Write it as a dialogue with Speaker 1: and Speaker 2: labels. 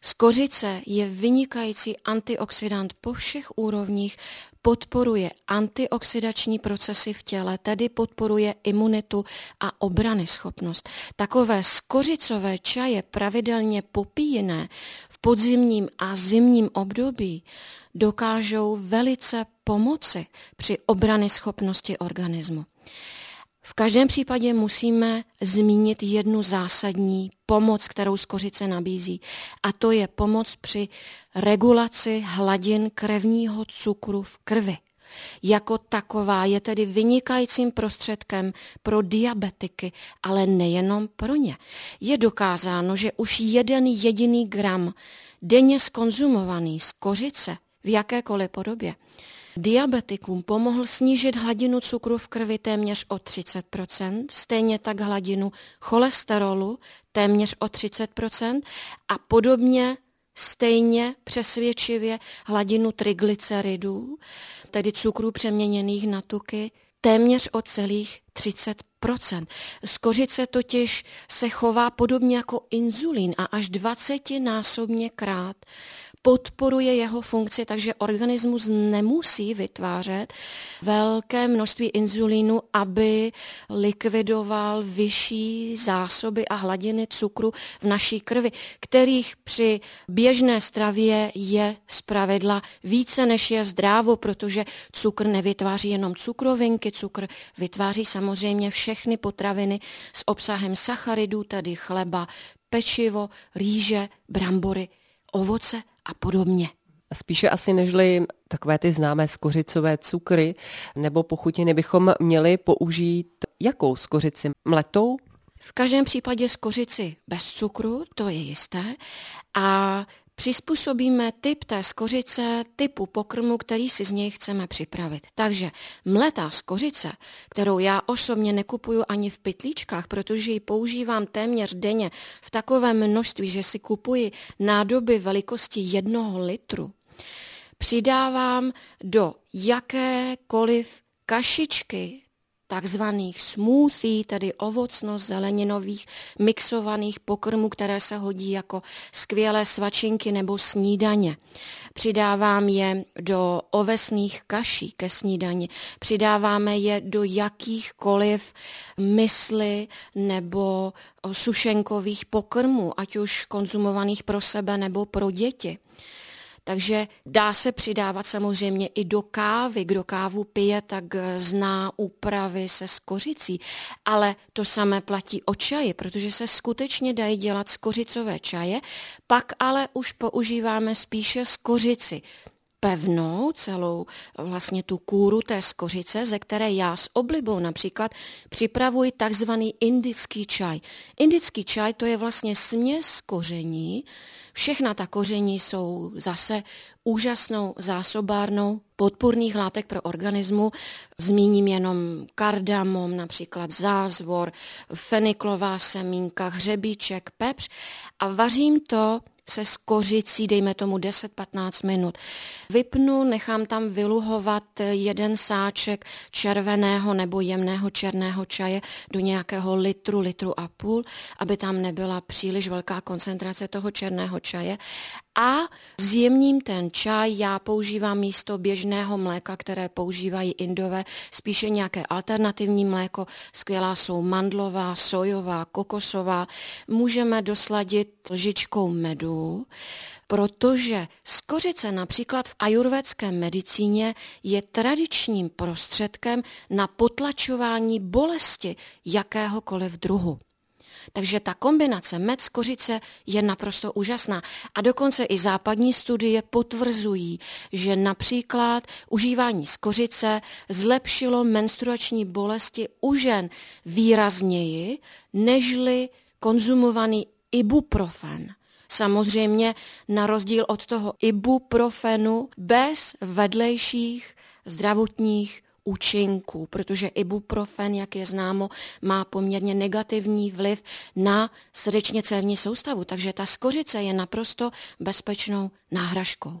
Speaker 1: Skořice je vynikající antioxidant po všech úrovních, podporuje antioxidační procesy v těle, tedy podporuje imunitu a obrany schopnost. Takové skořicové čaje pravidelně popíjené v podzimním a zimním období dokážou velice pomoci při obrany schopnosti organismu. V každém případě musíme zmínit jednu zásadní pomoc, kterou skořice nabízí, a to je pomoc při regulaci hladin krevního cukru v krvi. Jako taková je tedy vynikajícím prostředkem pro diabetiky, ale nejenom pro ně. Je dokázáno, že už jeden jediný gram denně skonzumovaný z kořice v jakékoliv podobě Diabetikům pomohl snížit hladinu cukru v krvi téměř o 30% stejně tak hladinu cholesterolu téměř o 30% a podobně stejně přesvědčivě hladinu triglyceridů, tedy cukrů přeměněných na tuky, téměř o celých 30% Skořice totiž se chová podobně jako inzulín a až 20 násobně krát podporuje jeho funkci, takže organismus nemusí vytvářet velké množství inzulínu, aby likvidoval vyšší zásoby a hladiny cukru v naší krvi, kterých při běžné stravě je zpravidla více než je zdrávo, protože cukr nevytváří jenom cukrovinky, cukr vytváří samozřejmě všechny potraviny s obsahem sacharidů, tedy chleba, pečivo, rýže, brambory, ovoce a podobně.
Speaker 2: Spíše asi nežli takové ty známé skořicové cukry nebo pochutiny bychom měli použít jakou skořici? Mletou?
Speaker 1: V každém případě skořici bez cukru, to je jisté. A přizpůsobíme typ té skořice typu pokrmu, který si z něj chceme připravit. Takže mletá skořice, kterou já osobně nekupuju ani v pytlíčkách, protože ji používám téměř denně v takovém množství, že si kupuji nádoby velikosti jednoho litru, přidávám do jakékoliv kašičky takzvaných smoothie, tedy ovocno-zeleninových mixovaných pokrmů, které se hodí jako skvělé svačinky nebo snídaně. Přidávám je do ovesných kaší ke snídani. Přidáváme je do jakýchkoliv mysli nebo sušenkových pokrmů, ať už konzumovaných pro sebe nebo pro děti. Takže dá se přidávat samozřejmě i do kávy. Kdo kávu pije, tak zná úpravy se skořicí. Ale to samé platí o čaji, protože se skutečně dají dělat skořicové čaje, pak ale už používáme spíše skořici pevnou celou vlastně tu kůru té skořice, ze které já s oblibou například připravuji takzvaný indický čaj. Indický čaj to je vlastně směs koření, Všechna ta koření jsou zase úžasnou zásobárnou podporných látek pro organismu. Zmíním jenom kardamom, například zázvor, feniklová semínka, hřebíček, pepř a vařím to se skořicí, dejme tomu 10-15 minut. Vypnu, nechám tam vyluhovat jeden sáček červeného nebo jemného černého čaje do nějakého litru, litru a půl, aby tam nebyla příliš velká koncentrace toho černého čaje a zjemním ten čaj já používám místo běžného mléka, které používají indové, spíše nějaké alternativní mléko. Skvělá jsou mandlová, sojová, kokosová. Můžeme dosladit lžičkou medu, protože skořice například v ajurvédské medicíně je tradičním prostředkem na potlačování bolesti jakéhokoliv druhu. Takže ta kombinace med kořice je naprosto úžasná. A dokonce i západní studie potvrzují, že například užívání z kořice zlepšilo menstruační bolesti u žen výrazněji, nežli konzumovaný ibuprofen. Samozřejmě na rozdíl od toho ibuprofenu bez vedlejších zdravotních účinků, protože ibuprofen, jak je známo, má poměrně negativní vliv na srdečně cévní soustavu, takže ta skořice je naprosto bezpečnou náhražkou.